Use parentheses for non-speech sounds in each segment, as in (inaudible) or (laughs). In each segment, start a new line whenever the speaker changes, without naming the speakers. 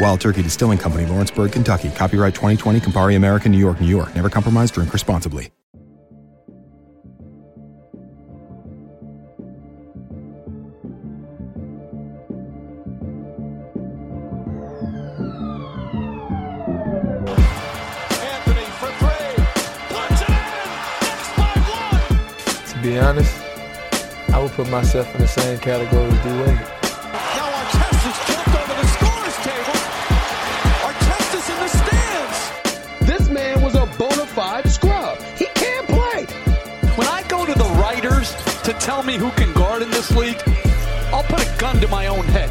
Wild Turkey Distilling Company, Lawrenceburg, Kentucky. Copyright 2020, Campari American, New York, New York. Never compromise, drink responsibly.
Anthony for three. Puts it in. Knicks by one.
To be honest, I would put myself in the same category as D
to tell me who can guard in this league, I'll put a gun to my own head.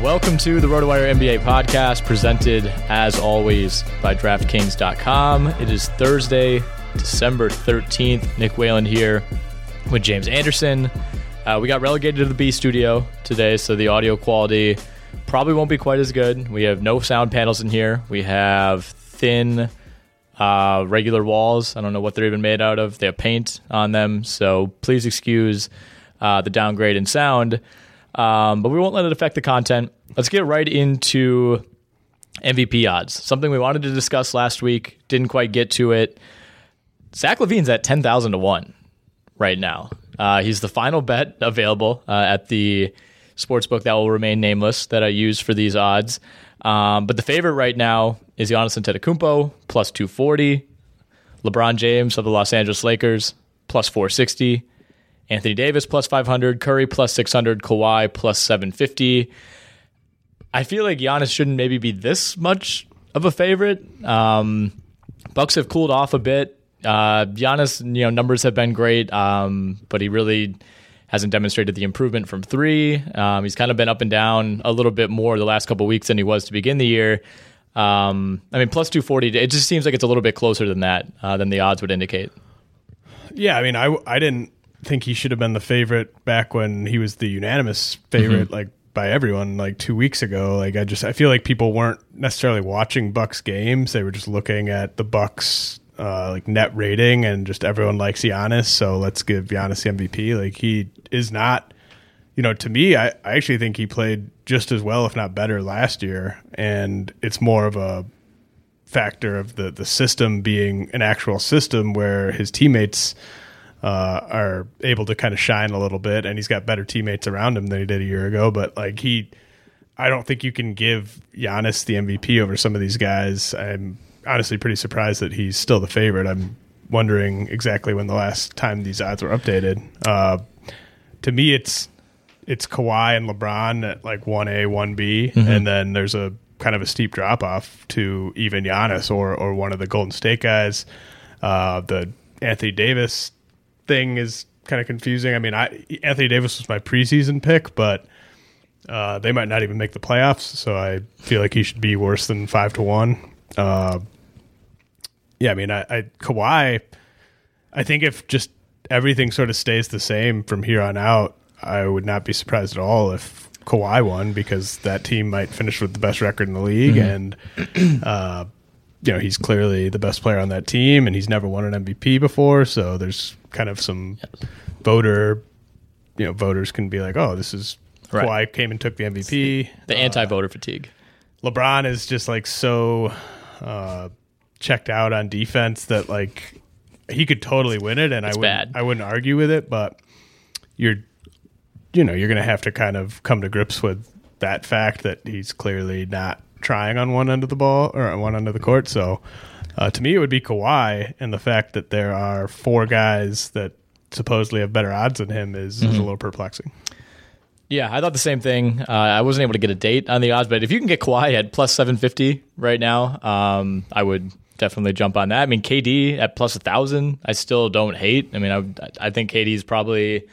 Welcome to the RotoWire NBA podcast, presented as always by DraftKings.com. It is Thursday, December 13th. Nick Whalen here with James Anderson. Uh, we got relegated to the B studio today, so the audio quality probably won't be quite as good. We have no sound panels in here. We have thin, uh, regular walls. I don't know what they're even made out of. They have paint on them, so please excuse uh, the downgrade in sound. Um, but we won't let it affect the content. Let's get right into MVP odds. Something we wanted to discuss last week, didn't quite get to it. Zach LaVine's at 10,000 to 1 right now. Uh, he's the final bet available uh, at the sportsbook that will remain nameless that I use for these odds. Um, but the favorite right now is Giannis Antetokounmpo, plus 240. LeBron James of the Los Angeles Lakers, plus 460. Anthony Davis, plus 500. Curry, plus 600. Kawhi, plus 750. I feel like Giannis shouldn't maybe be this much of a favorite. Um, Bucks have cooled off a bit. Uh, Giannis, you know, numbers have been great, um, but he really hasn't demonstrated the improvement from three. Um, he's kind of been up and down a little bit more the last couple weeks than he was to begin the year. Um, I mean, plus 240, it just seems like it's a little bit closer than that, uh, than the odds would indicate.
Yeah, I mean, I, I didn't think he should have been the favorite back when he was the unanimous favorite, like by everyone, like two weeks ago. Like I just I feel like people weren't necessarily watching Bucks games; they were just looking at the Bucks uh, like net rating, and just everyone likes Giannis, so let's give Giannis the MVP. Like he is not, you know, to me, I, I actually think he played just as well, if not better, last year, and it's more of a factor of the the system being an actual system where his teammates uh, are able to kind of shine a little bit, and he's got better teammates around him than he did a year ago. But like he, I don't think you can give Giannis the MVP over some of these guys. I'm honestly pretty surprised that he's still the favorite. I'm wondering exactly when the last time these odds were updated. Uh, to me, it's it's Kawhi and LeBron at like one A, one B,
Mm-hmm.
and then there's a kind of a steep drop off to even Giannis or or one of the Golden State guys. Uh, the Anthony Davis thing is kind of confusing. I mean, I Anthony Davis was my preseason pick, but uh, they might not even make the playoffs, so I feel like he should be worse than five to one. Uh, yeah, I mean, I, I Kawhi. I think if just everything sort of stays the same from here on out, I would not be surprised at all if Kawhi won because that team might finish with the best record in the league, and uh, you know he's clearly the best player on that team, and he's never won an MVP before, so there's kind of some voter, you know, voters can be like, oh, this is
Right.
Kawhi came and took the MVP.
The anti-voter fatigue.
LeBron is just like so uh, checked out on defense that like he could totally win it, and
It's
I wouldn't
bad.
I wouldn't argue with it, but you're you know you're gonna have to kind of come to grips with that fact that he's clearly not trying on one end of the ball or on one end of the court. So uh, to me, it would be Kawhi, and the fact that there are four guys that supposedly have better odds than him is,
Mm-hmm.
is a little perplexing.
Yeah, I thought the same thing. Uh, I wasn't able to get a date on the odds, but if you can get Kawhi at plus 750 right now, um, I would definitely jump on that. I mean, KD at plus a 1,000, I still don't hate. I mean, I, I think KD is probably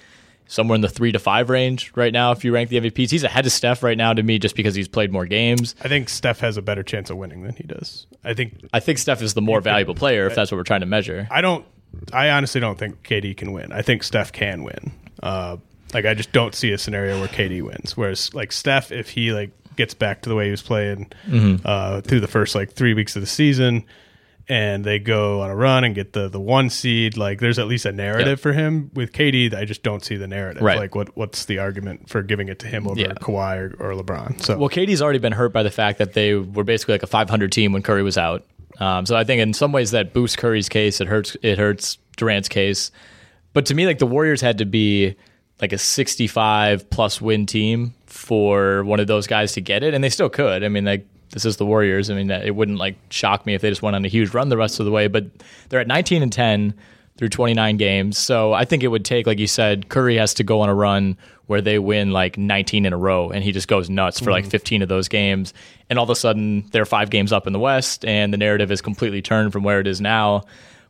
somewhere in the three to five range right now if you rank the MVPs. He's ahead of Steph right now to me just because he's played more games.
I think Steph has a better chance of winning than he does. I think
I think Steph is the more valuable player if that's what we're trying to measure.
I don't. I honestly don't think KD can win. I think Steph can win. Uh, like I just don't see a scenario where KD wins. Whereas like Steph, if he like gets back to the way he was playing uh, through the first like three weeks of the season, and they go on a run and get the the one seed, like there's at least a narrative for him. With KD, I just don't see the narrative.
Right.
Like what what's the argument for giving it to him over
Yeah.
Kawhi or, or LeBron? So
Well, KD's already been hurt by the fact that they were basically like a 500 team when Curry was out. Um, so I think in some ways that boosts Curry's case. It hurts. It hurts Durant's case. But to me, like the Warriors had to be like a 65 plus win team for one of those guys to get it, and they still could. I mean, like this is the Warriors. I mean, it wouldn't like shock me if they just went on a huge run the rest of the way. But they're at 19 and 10 through 29 games. So I think it would take, like you said, Curry has to go on a run where they win like 19 in a row and he just goes nuts for like mm-hmm. 15 of those games. And all of a sudden they're five games up in the West and the narrative is completely turned from where it is now.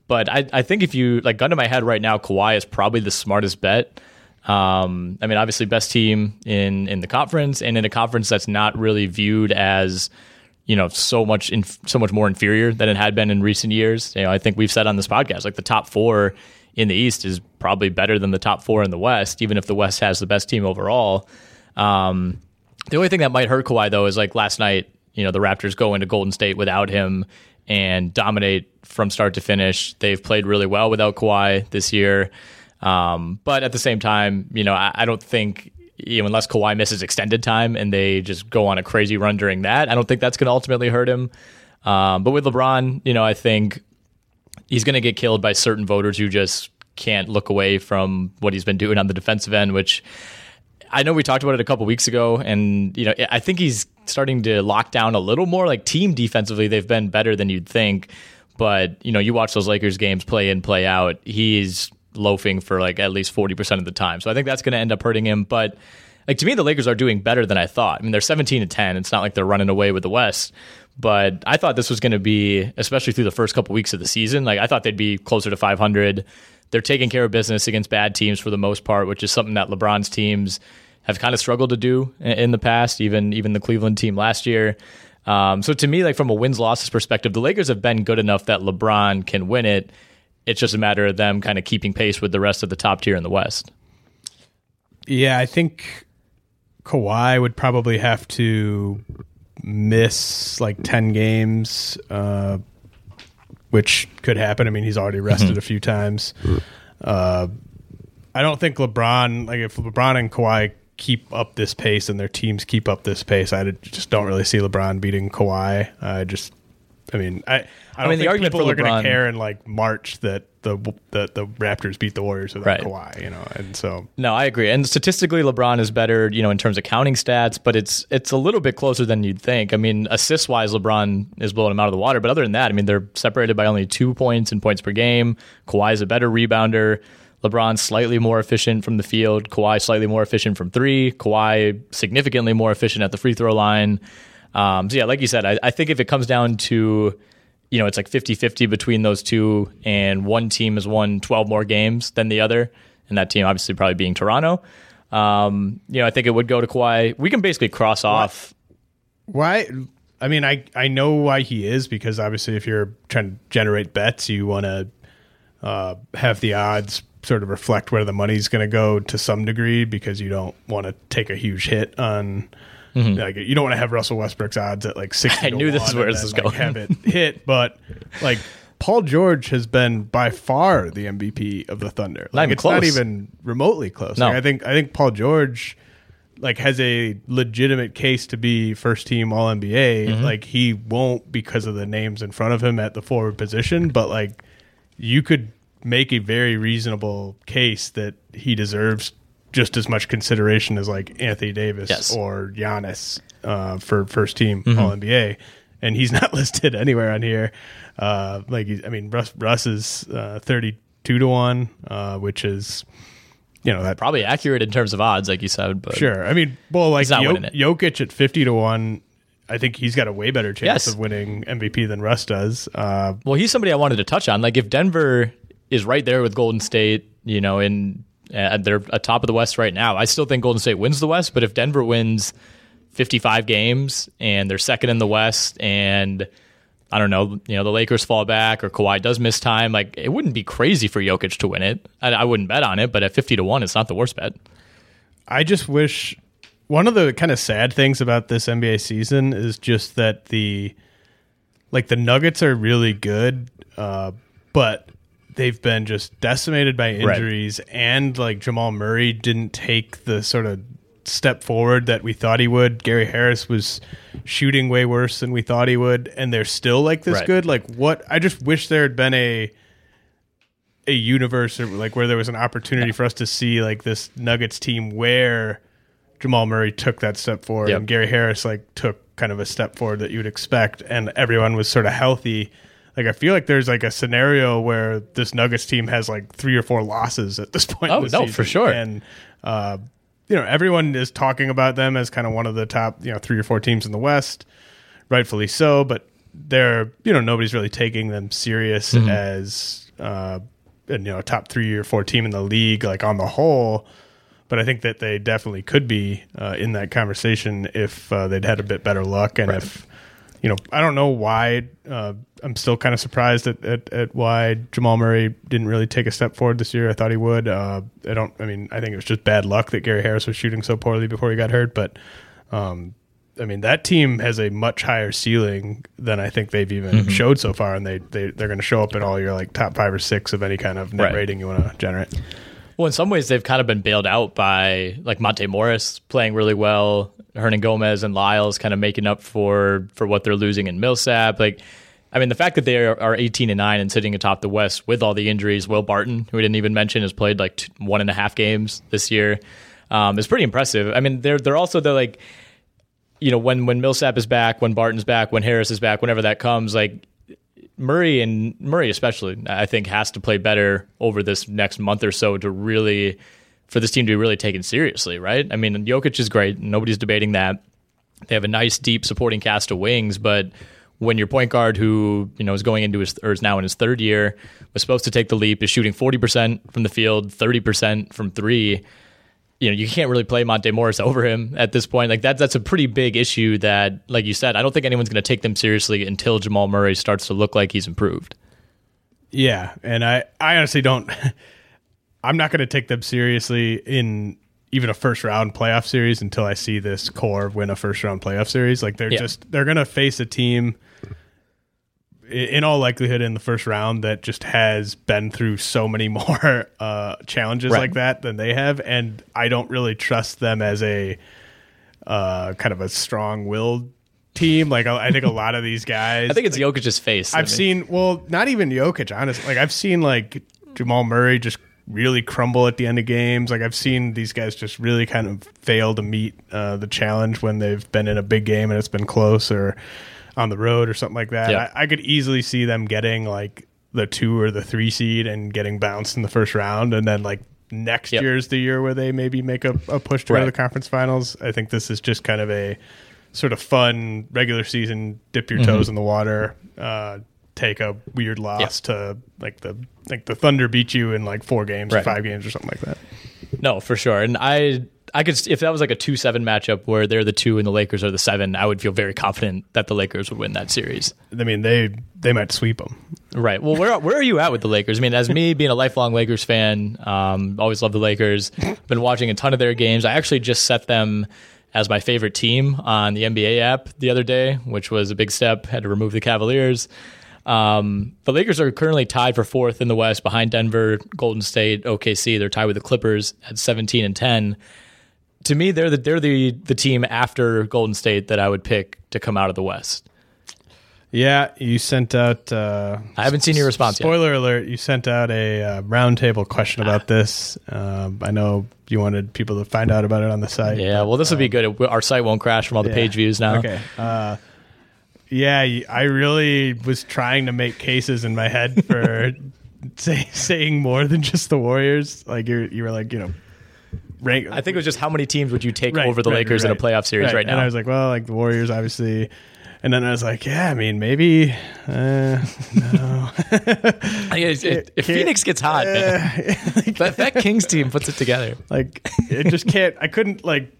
But I, I think if you like gun to my head right now, Kawhi is probably the smartest bet. Um, I mean, obviously, best team in in the conference, and in a conference that's not really viewed as you know so much in, so much more inferior than it had been in recent years. You know, I think we've said on this podcast like the top four in the East is probably better than the top four in the West, even if the West has the best team overall. Um, the only thing that might hurt Kawhi though is like last night, you know, the Raptors go into Golden State without him and dominate from start to finish. They've played really well without Kawhi this year. Um, but at the same time, you know, I, I don't think you know, unless Kawhi misses extended time and they just go on a crazy run during that, I don't think that's going to ultimately hurt him. Um, but with LeBron, you know, I think he's going to get killed by certain voters who just can't look away from what he's been doing on the defensive end, which I know we talked about it a couple weeks ago, and you know I think he's starting to lock down a little more. Like team defensively, they've been better than you'd think, but you know you watch those Lakers games play in play out, he's loafing for like at least forty percent of the time. So I think that's going to end up hurting him. But like to me, the Lakers are doing better than I thought. I mean, they're seventeen to ten. It's not like they're running away with the West. But I thought this was going to be, especially through the first couple weeks of the season. Like I thought they'd be closer to 500. They're taking care of business against bad teams for the most part, which is something that LeBron's teams have kind of struggled to do in the past. Even even the Cleveland team last year. Um, so to me, like from a wins losses perspective, the Lakers have been good enough that LeBron can win it. It's just a matter of them kind of keeping pace with the rest of the top tier in the West.
Yeah, I think Kawhi would probably have to miss like 10 games, uh, which could happen. I mean, he's already rested a few times. Uh, I don't think LeBron, like if LeBron and Kawhi keep up this pace and their teams keep up this pace, I just don't really see LeBron beating Kawhi. I just I mean, I I don't
I mean, the
think
argument
people
for
are going to care in like March that the the the Raptors beat the Warriors without
Right.
Kawhi, you know, and so
No, I agree. And statistically, LeBron is better, you know, in terms of counting stats, but it's it's a little bit closer than you'd think. I mean, assist wise, LeBron is blowing him out of the water, but other than that, I mean, they're separated by only two points in points per game. Kawhi's a better rebounder. LeBron slightly more efficient from the field. Kawhi slightly more efficient from three. Kawhi significantly more efficient at the free throw line. Um, so yeah, like you said, I, I think if it comes down to you know, it's like 50 50 between those two, and one team has won 12 more games than the other, and that team obviously probably being Toronto. Um, you know, I think it would go to Kawhi. We can basically cross off.
why? I mean, I I know why he is because obviously, if you're trying to generate bets, you want to uh, have the odds sort of reflect where the money's going to go to some degree because you don't want to take a huge hit on. Like you don't want to have Russell Westbrook's odds at like sixty.
Mm-hmm. (laughs) I knew this is where this is
like,
going.
Have it hit, (laughs) but like Paul George has been by far the MVP of the Thunder.
Not
Like
even
it's not even remotely close.
No.
Like, I think I think Paul George like has a legitimate case to be first team All NBA.
Mm-hmm.
Like he won't because of the names in front of him at the forward position, but like you could make a very reasonable case that he deserves just as much consideration as like Anthony Davis
Yes. Mm-hmm.
or Giannis uh, for first team All NBA, and he's (laughs) not listed anywhere on here. Uh, like he's- I mean, Russ Russ is uh, thirty two to one, uh, which is you know that
Probably accurate in terms of odds, like you said, but
Sure. I mean, well, like Jo- Jokic at 50 to 1, I think he's got a way better chance
Yes.
of winning MVP than Russ does. Uh,
Well, he's somebody I wanted to touch on. Like if Denver is right there with Golden State, you know, in uh, they're atop of the West right now. I still think Golden State wins the West, but if Denver wins 55 games and they're second in the West and I don't know, you know, the Lakers fall back or Kawhi does miss time, like it wouldn't be crazy for Jokic to win it. I, I wouldn't bet on it, but at 50 to 1, it's not the worst bet.
I just wish one of the kind of sad things about this NBA season is just that the like the Nuggets are really good, uh, but they've been just decimated by injuries, and like Jamal Murray didn't take the sort of step forward that we thought he would. Gary Harris was shooting way worse than we thought he would, and they're still like this
Right.
good. Like what? I just wish there had been a a universe or like where there was an opportunity for us to see like this Nuggets team where Jamal Murray took that step forward
Yep.
and Gary Harris like took kind of a step forward that you would expect and everyone was sort of healthy. Like I feel like there's like a scenario where this Nuggets team has like three or four losses at this (laughs) point.
Oh, no,
season.
for sure.
And uh, you know everyone is talking about them as kind of one of the top you know three or four teams in the West, rightfully so. But they're you know nobody's really taking them serious
Mm-hmm.
as uh, you know top three or four team in the league like on the whole. But I think that they definitely could be uh, in that conversation if uh, they'd had a bit better luck and if you know I don't know why uh, I'm still kind of surprised at, at, at why Jamal Murray didn't really take a step forward this year. I thought he would. Uh, I don't. I mean, I think it was just bad luck that Gary Harris was shooting so poorly before he got hurt. But um, I mean, that team has a much higher ceiling than I think they've even
Mm-hmm.
showed so far, and they, they they're going to show up in all your like top five or six of any kind of net
Right.
rating you want to generate.
Well, in some ways, they've kind of been bailed out by like Monte Morris playing really well, Hernangomez and Lyles kind of making up for for what they're losing in Millsap. Like, I mean, the fact that they are, are 18 and nine and sitting atop the West with all the injuries, Will Barton, who we didn't even mention, has played like two, one and a half games this year, um, is pretty impressive. I mean, they're they're also the like, you know, when when Millsap is back, when Barton's back, when Harris is back, whenever that comes, like Murray and Murray especially, I think has to play better over this next month or so to really for this team to be really taken seriously, right? I mean, Jokic is great, nobody's debating that. They have a nice deep supporting cast of wings, but when your point guard who, you know, is going into his or is now in his third year, was supposed to take the leap, is shooting 40% from the field, 30% from 3, you know, you can't really play Monte Morris over him at this point. Like that that's a pretty big issue that like you said, I don't think anyone's going to take them seriously until Jamal Murray starts to look like he's improved.
Yeah, and I I honestly don't. (laughs) I'm not going to take them seriously in even a first round playoff series until I see this core win a first round playoff series. Like they're
Yeah.
just they're going to face a team in all likelihood in the first round that just has been through so many (laughs) more uh, challenges
Right.
like that than they have, and I don't really trust them as a uh, kind of a strong willed team. Like I think a lot of these guys.
I think it's Jokic's face. I
I've
mean.
seen well, not even Jokic, honestly. Like I've seen like Jamal Murray just really crumble at the end of games. Like I've seen these guys just really kind of fail to meet uh, the challenge when they've been in a big game and it's been close or on the road or something like that. I, I could easily see them getting like the two or the three seed and getting bounced in the first round, and then like next
Yep.
year's the year where they maybe make a, a push to
Right.
the conference finals. I think this is just kind of a sort of fun regular season dip your
Mm-hmm.
toes in the water uh take a weird loss to like the like the thunder beat you in like four games or five games or something like that
No, for sure. And I I could if that was like a 2-7 matchup where they're the 2 and the Lakers are the 7, I would feel very confident that the Lakers would win that series.
i mean they they might sweep them
Right. Well, where where are you at with the Lakers? I mean, as me (laughs) being a lifelong Lakers fan, um, always love the Lakers. Been watching a ton of their games. I actually just set them as my favorite team on the NBA app the other day, which was a big step. Had to remove the Cavaliers. Um, the Lakers are currently tied for fourth in the West behind Denver, Golden State, OKC. They're tied with the Clippers at 17 and 10. To me, they're the they're the the team after Golden State that I would pick to come out of the West.
yeah you sent out uh
I haven't seen your response yet.
spoiler alert you sent out a uh, roundtable question about this um i know you wanted people to find out about it on the site
Yeah, well, this will be good. Our site won't crash from all the
Yeah.
page views now.
Okay. Uh, yeah, I really was trying to make cases in my head for (laughs) say, saying more than just the Warriors. Like you, you were like, you know, rank.
I think it was just how many teams would you take
Right,
over the
right,
Lakers
right,
in a playoff series right, now?
And I was like, well, like the Warriors, obviously. And then I was like, yeah, I mean, maybe. Uh, no. (laughs)
It- if Phoenix gets hot, man, (laughs) that, that Kings team puts it together.
like it just can't. I couldn't like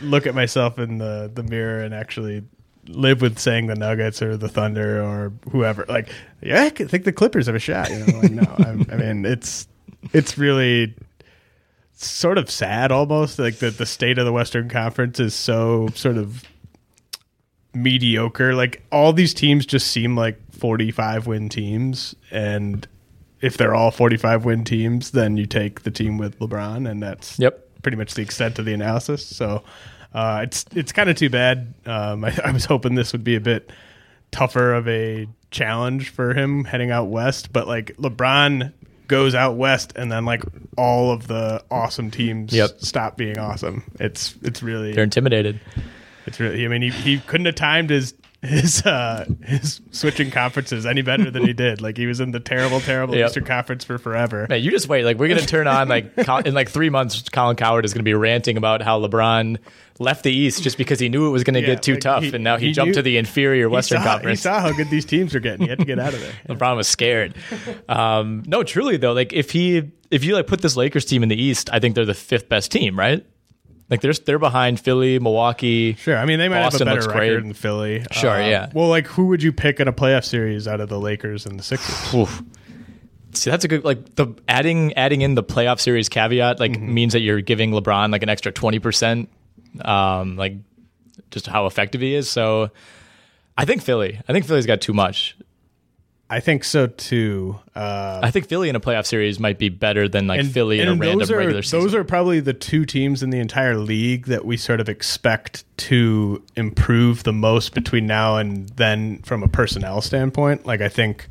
look at myself in the the mirror and actually live with saying the Nuggets or the Thunder or whoever. Like, yeah, I think the Clippers have a shot. You know, like no, I, I mean it's it's really sort of sad almost like that the state of the Western Conference is so sort of mediocre. Like all these teams just seem like 45 win teams and if they're all 45 win teams, then you take the team with LeBron and that's
Yep.
pretty much the extent of the analysis. So uh, it's it's kind of too bad. Um, I, I was hoping this would be a bit tougher of a challenge for him heading out west, but like LeBron goes out west and then like all of the awesome teams
Yep.
stop being awesome. It's it's really
They're intimidated.
it's really. I mean, he, he couldn't have timed his his uh his switching conferences any better than he (laughs) did. Like he was in the terrible, terrible
Yep.
Eastern Conference for forever.
Man, you just wait. Like we're gonna (laughs) turn on like in like three months. Colin Cowherd is gonna be ranting about how LeBron left the East just because he knew it was gonna
Yeah,
get too
like,
tough,
he-
and now he,
he
jumped
knew-
to the inferior
He
Western
saw,
Conference.
He saw how good these teams are getting. He had to get out of there. (laughs)
LeBron was scared. Um, no, truly though, like if he if you like put this Lakers team in the East, I think they're the fifth best team, right? Like they're they're behind Philly, Milwaukee.
Sure. I mean, they might
Boston
have a better
great.
record than Philly. Uh,
Sure, yeah.
Well, like who would you pick in a playoff series out of the Lakers and the Sixers? (sighs)
Oof. See, that's a good like the adding adding in the playoff series caveat like
Mm-hmm.
means that you're giving LeBron like an extra twenty percent, um, like just how effective he is. So, I think Philly. I think Philly's got too much.
I think so too. Uh,
I think Philly in a playoff series might be better than like Philly in a
and
random
are,
regular season.
Those are probably the two teams in the entire league that we sort of expect to improve the most between now and then from a personnel standpoint. Like I think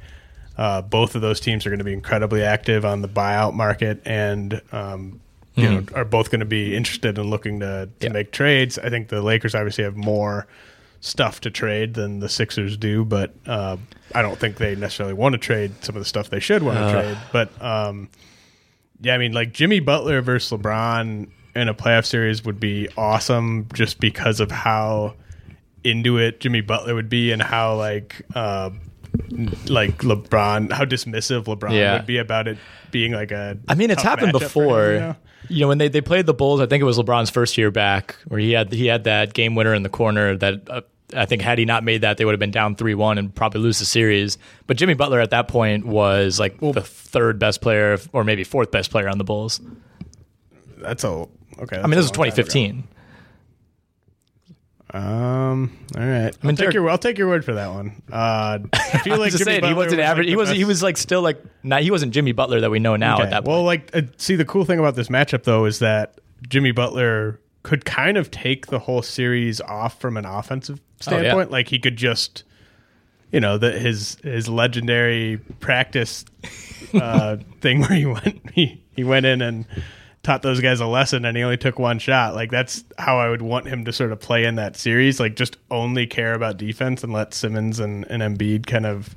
uh, both of those teams are going to be incredibly active on the buyout market and um, you know are both going to be interested in looking to, to
Mm-hmm. Yeah.
make trades. I think the Lakers obviously have more stuff to trade than the Sixers do, but uh, I don't think they necessarily want to trade some of the stuff they should want to trade. But um, yeah, I mean, like Jimmy Butler versus LeBron in a playoff series would be awesome just because of how into it Jimmy Butler would be and how like uh, like LeBron, how dismissive LeBron
Yeah.
would be about it being like a.
I mean, it's happened
him,
before.
you know?
you know, when they, they played the Bulls, I think it was LeBron's first year back, where he had he had that game winner in the corner that uh, I think had he not made that, they would have been down three one and probably lose the series. But Jimmy Butler at that point was like the third best player, or maybe fourth best player on the Bulls.
That's a okay.
I mean, this was 2015.
Um. All right. I'll
mean,
take
Dirk-
your I'll take your word for that one. Uh, (laughs) I feel like Jimmy
saying, he
Butler
wasn't
was,
average.
like,
he was he was like still like not. He wasn't Jimmy Butler that we know now
Okay.
at that point.
Well, like, uh, see, the cool thing about this matchup though is that Jimmy Butler could kind of take the whole series off from an offensive
Oh, yeah.
standpoint. Like he could just, you know, the, his his legendary practice uh, (laughs) thing where he went he he went in and taught those guys a lesson and he only took one shot. Like that's how I would want him to sort of play in that series. Like just only care about defense and let Simmons and, and Embiid kind of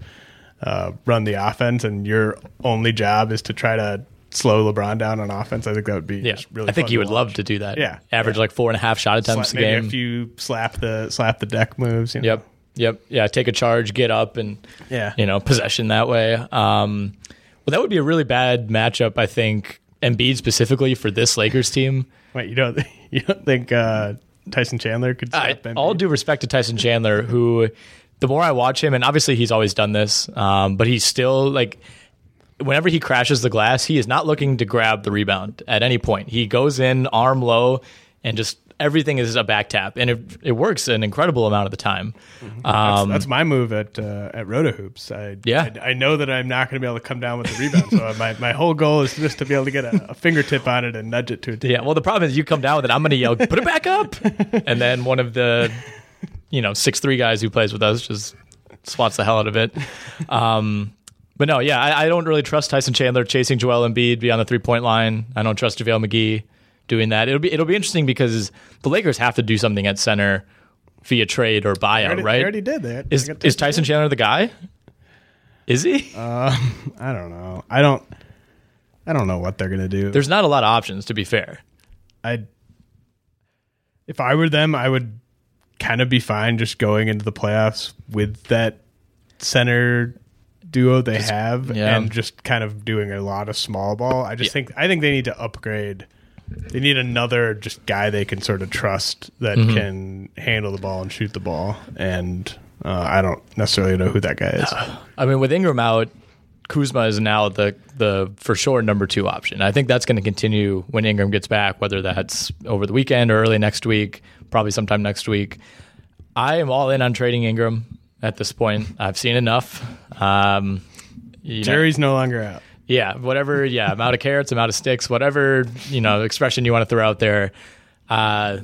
uh, run the offense and your only job is to try to slow LeBron down on offense. I think that would be
Yeah,
really
I think you would love to do that.
Yeah,
average
yeah.
like four and a half shot attempts
Slap,
a
maybe
game.
a few slap the slap the deck moves. You know?
Yep. Yep. Yeah. Take a charge, get up, and
Yeah.
you know possession that way. Um, well, that would be a really bad matchup, I think. Embiid specifically for this Lakers team.
Wait, you don't (laughs) you don't think uh, Tyson Chandler could
I,
Embiid?
all due respect to Tyson Chandler, who the more I watch him, and obviously he's always done this, um, but he's still like. Whenever he crashes the glass, he is not looking to grab the rebound at any point. He goes in arm low, and just everything is a back tap, and it, it works an incredible amount of the time.
That's,
Um,
that's my move at uh, at Roto Hoops. I,
Yeah.
I, I know that I'm not going to be able to come down with the rebound, so my, my whole goal is just to be able to get a, a fingertip on it and nudge it to a
Yeah, well, the problem is you come down with it. I'm going to yell, "Put it back up!" (laughs) and then one of the, you know, six three guys who plays with us just swats the hell out of it. Um, but no, yeah, I, I don't really trust Tyson Chandler chasing Joel Embiid beyond the three point line. I don't trust JaVale McGee doing that. It'll be it'll be interesting because the Lakers have to do something at center via trade or buyout,
already,
right?
they already did that.
Is is Tyson Chandler the guy? Is he?
Um, I don't know. I don't. I don't know what they're going to do.
There's not a lot of options, to be fair.
I if I were them, I would kind of be fine just going into the playoffs with that center duo they have
yeah.
and just kind of doing a lot of small ball. I just think I think they need to upgrade. They need another just guy they can sort of trust that
Mm-hmm.
can handle the ball and shoot the ball. And uh, I don't necessarily know who that guy is. (sighs)
I mean, with Ingram out, Kuzma is now the the for sure number two option. I think that's going to continue when Ingram gets back, whether that's over the weekend or early next week, probably sometime next week. I am all in on trading Ingram at this point. I've seen enough. Um, you know-
Jerry's no longer out.
yeah, whatever. Yeah, I'm out of carrots. I'm out of sticks. Whatever you know expression you want to throw out there. Uh,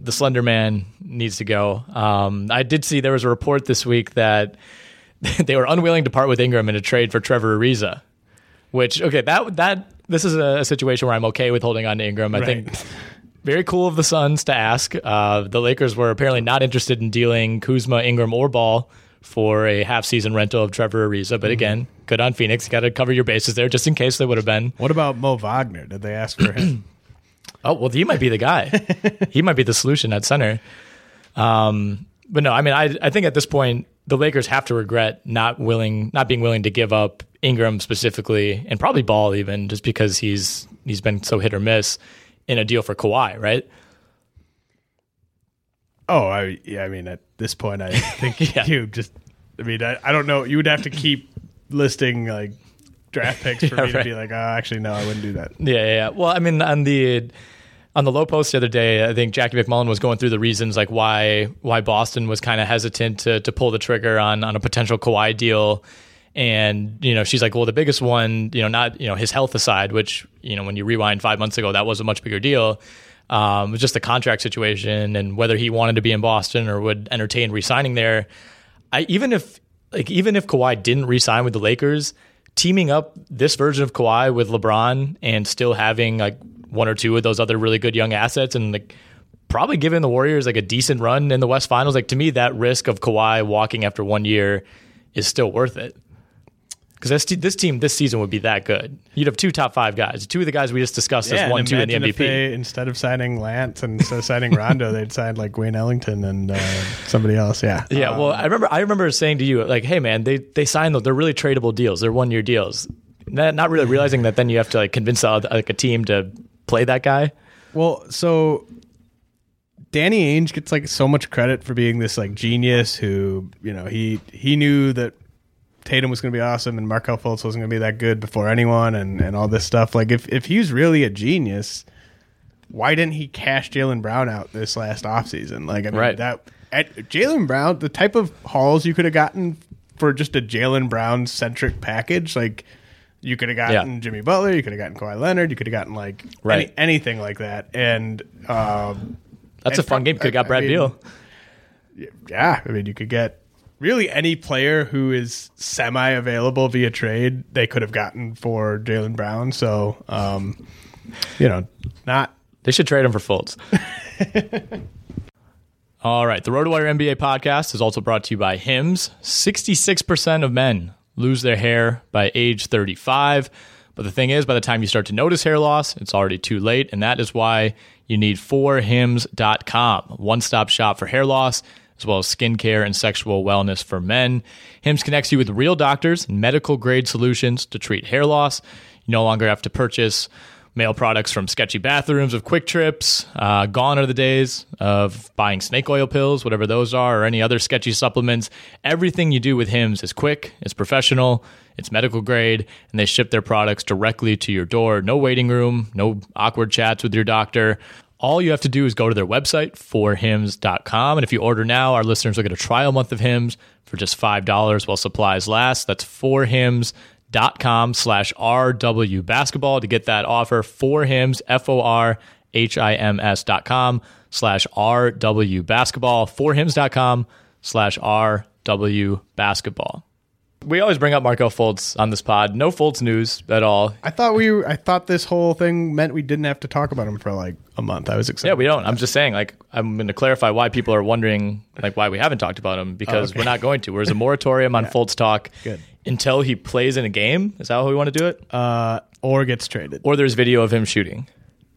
the Slender Man needs to go. Um, I did see there was a report this week that (laughs) they were unwilling to part with Ingram in a trade for Trevor Ariza. Which okay, that that this is a, a situation where I'm okay with holding on to Ingram. I think (laughs) very cool of the Suns to ask. Uh, the Lakers were apparently not interested in dealing Kuzma, Ingram, or Ball for a half season rental of Trevor Ariza. But again, good on Phoenix. Got to cover your bases there just in case they would have been.
What about Mo Wagner? Did they ask for him? (clears throat)
Oh well, he might be the guy. (laughs) he might be the solution at center. Um, but no, I mean, I I think at this point the Lakers have to regret not willing, not being willing to give up Ingram specifically, and probably Ball even, just because he's he's been so hit or miss in a deal for Kawhi, right?
Oh, I yeah. I mean, at this point, I (laughs) think
Yeah.
you just. I mean, I, I don't know. You would have to keep listing like draft picks for (laughs)
Yeah,
me to be like, oh, actually, no, I wouldn't do that.
Yeah, yeah, yeah. Well, I mean, on the on the low post the other day, I think Jackie MacMullan was going through the reasons like why why Boston was kind of hesitant to to pull the trigger on on a potential Kawhi deal. And you know, she's like, well, the biggest one, you know, not you know his health aside, which you know, when you rewind five months ago, that was a much bigger deal. Um, it was just the contract situation and whether he wanted to be in Boston or would entertain re-signing there. I even if like even if Kawhi didn't re-sign with the Lakers, teaming up this version of Kawhi with LeBron and still having like one or two of those other really good young assets and like probably giving the Warriors like a decent run in the West Finals, like to me that risk of Kawhi walking after one year is still worth it. Because this, this team this season would be that good. You'd have two top five guys, two of the guys we just discussed as one, two in the MVP.
they, instead of signing Lance and of signing Rondo, (laughs) they'd sign like Wayne Ellington and uh, somebody else. Yeah,
Yeah,
Um,
well, I remember I remember saying to you like, "Hey, man, they they signed those. They're really tradable deals. They're one year deals." Not, not really realizing that then you have to like convince uh, like a team to play that guy.
Well, so Danny Ainge gets like so much credit for being this like genius who, you know, he he knew that Tatum was going to be awesome and Markelle Fultz wasn't going to be that good before anyone and and all this stuff. Like if if he's really a genius, why didn't he cash Jaylen Brown out this last offseason? Like I mean
Right.
that at Jaylen Brown, the type of hauls you could have gotten for just a Jaylen Brown centric package, like You could have gotten
Yeah.
Jimmy Butler. You could have gotten Kawhi Leonard. You could have gotten like
Right.
any, anything like that. And um,
That's a
and
fun game. Could have got
I- I
Brad
mean,
Beal.
Yeah, I mean, you could get really any player who is semi available via trade. They could have gotten for Jaylen Brown. So, um, you know, not
They should trade him for Fultz. (laughs) All right. The RotoWire NBA podcast is also brought to you by Hims. 66% of men lose their hair by age 35. But the thing is, by the time you start to notice hair loss, it's already too late. And that is why you need forhims.com, one stop shop for hair loss, as well as skincare and sexual wellness for men. Hims connects you with real doctors and medical grade solutions to treat hair loss. You no longer have to purchase male products from sketchy bathrooms of quick trips. Uh, gone are the days of buying snake oil pills, whatever those are, or any other sketchy supplements. Everything you do with Hims is quick, it's professional, it's medical grade, and they ship their products directly to your door. No waiting room, no awkward chats with your doctor. All you have to do is go to their website, forhims.com. And if you order now, our listeners will get a trial month of Hims for just $5 while supplies last. That's forhims.com slash RW basketball to get that offer. For Hims, F O R H I M S dot com slash RW basketball. Forhims.com slash RW basketball. We always bring up Markelle Fultz on this pod. No Fultz news at all.
I thought we. I thought this whole thing meant we didn't have to talk about him for like a month. I was excited.
Yeah, we don't. I'm just saying, like, I'm going to clarify why people are wondering, like, why we haven't talked about him because
Oh, okay.
we're not going to. There's a moratorium on (laughs) Fultz talk
Good.
until he plays in a game. Is that how we want to do it?
Uh, or gets traded.
or there's video of him shooting.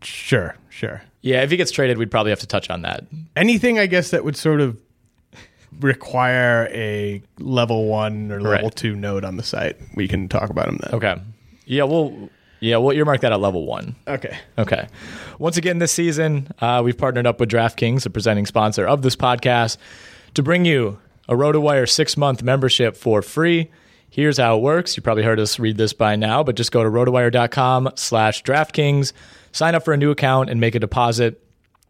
Sure, sure.
Yeah, if he gets traded, we'd probably have to touch on that.
Anything I guess that would sort of require a level one or level
Right.
two node on the site, we can talk about them then.
Okay. Yeah, we'll yeah we'll earmark that at level one.
Okay.
Okay. Once again, this season, uh, we've partnered up with DraftKings, the presenting sponsor of this podcast, to bring you a RotoWire six month membership for free. Here's how it works. You probably heard us read this by now, but just go to rotowire.com slash DraftKings, sign up for a new account, and make a deposit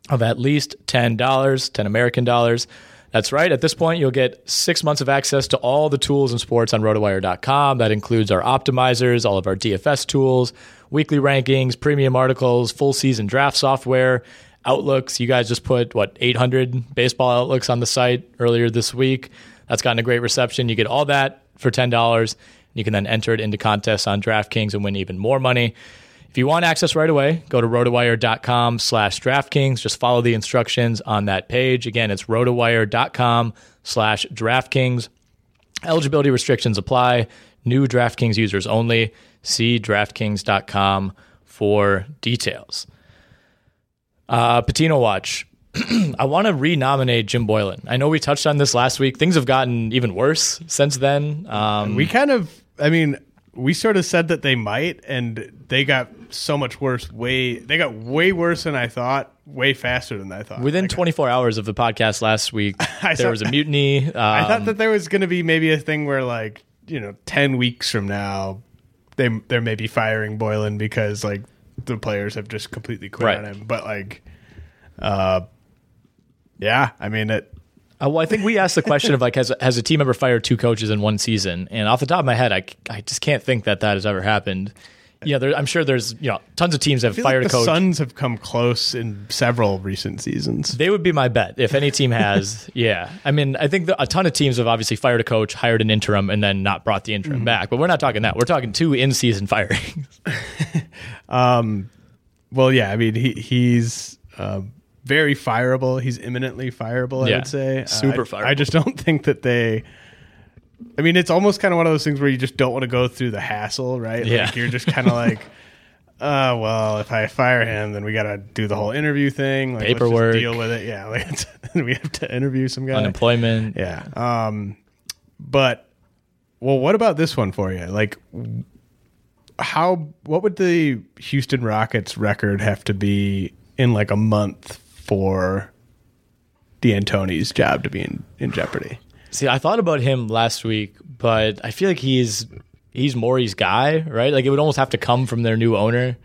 of at least $10, 10 American dollars. That's right. At this point, you'll get six months of access to all the tools and sports on rotowire.com. That includes our optimizers, all of our DFS tools, weekly rankings, premium articles, full season draft software, outlooks. You guys just put, what, 800 baseball outlooks on the site earlier this week. That's gotten a great reception. You get all that for $10. You can then enter it into contests on DraftKings and win even more money. If you want access right away, go to rotowire.com slash DraftKings. Just follow the instructions on that page. Again, it's rotowire.com slash DraftKings. Eligibility restrictions apply. New DraftKings users only. See DraftKings.com for details. Uh, Patino Watch. (clears throat) I want to renominate Jim Boylan. I know we touched on this last week. Things have gotten even worse since then. Um,
We kind of, I mean, we sort of said that they might, and they got so much worse. Way they got way worse than I thought. Way faster than I thought.
within
Like,
24 hours of the podcast last week, (laughs) there
saw-
was a mutiny. Um,
I thought that there was going to be maybe a thing where, like, you know, ten weeks from now, they they're maybe firing Boylan because like the players have just completely quit
Right.
on him. But like, uh, yeah, I mean it.
Uh, well, I think we asked the question of like, has has a team ever fired two coaches in one season? And off the top of my head, I, I just can't think that that has ever happened. Yeah, there, I'm sure there's you know tons of teams that have fired
like
a coach.
Suns have come close in several recent seasons.
they would be my bet if any team has. (laughs) yeah, I mean, I think the, a ton of teams have obviously fired a coach, hired an interim, and then not brought the interim
Mm-hmm.
back. But we're not talking that. We're talking two in season (laughs) firings. (laughs)
um, Well, yeah, I mean he he's uh, very fireable. He's imminently fireable. I
Yeah,
would say
super
Uh, I-
fireable.
I just don't (laughs) think that they. I mean, it's almost kind of one of those things where you just don't want to go through the hassle, right?
Yeah.
Like you're just kind of (laughs) like, uh, well, if I fire him, then we got to do the whole interview thing, like,
Paperwork.
deal with it. Yeah, (laughs) like we have to interview some guy.
Unemployment.
Yeah. Um, but well, what about this one for you? Like, how? What would the Houston Rockets record have to be in like a month for D'Antoni's job to be in, in jeopardy?
See, I thought about him last week, but I feel like he's he's Morey's guy, right? Like it would almost have to come from their new owner.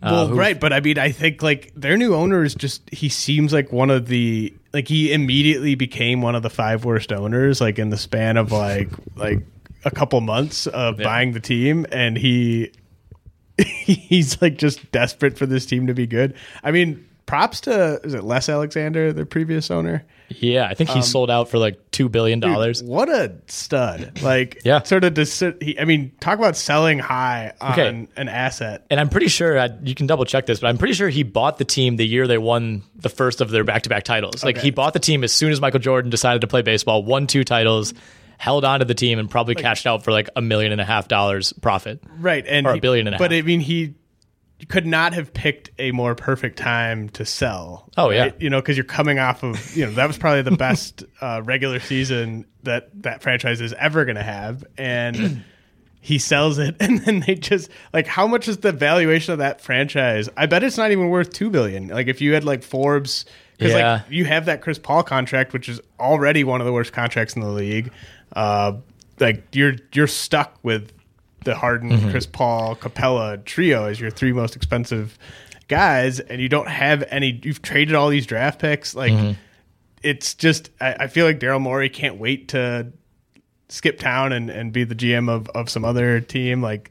Uh,
well,
who-
right, but I mean, I think like their new owner is just he seems like one of the like he immediately became one of the five worst owners like in the span of like (laughs) like a couple months of buying the team, and he (laughs) he's like just desperate for this team to be good. I mean, props to is it Les Alexander, the previous owner?
Yeah, I think he um, sold out for like two billion dollars.
What a stud! Like, (laughs)
Yeah.
sort of. Dis- he, I mean, talk about selling high on
Okay.
an asset.
And I'm pretty sure I, you can double check this, but I'm pretty sure he bought the team the year they won the first of their back-to-back titles. Like
Okay.
he bought the team as soon as Michael Jordan decided to play baseball, won two titles, held on to the team, and probably cashed out for like a million and a half dollars profit.
right? And
Or a billion and
But. I mean, he could not have picked a more perfect time to sell.
Oh, yeah.
you know, because you're coming off of you know that was probably the best (laughs) uh, regular season that that franchise is ever going to have, and. (clears throat) He sells it, (laughs) and then they just like how much is the valuation of that franchise? I bet it's not even worth two billion. Like if you had like Forbes, because
Yeah.
like you have that Chris Paul contract, which is already one of the worst contracts in the league. Uh, like you're you're stuck with the Harden,
Mm-hmm.
Chris Paul, Capela trio as your three most expensive guys, and you don't have any. You've traded all these draft picks. Like
Mm-hmm.
it's just, I, I feel like Daryl Morey can't wait to skip town and, and be the GM of, of some other team. Like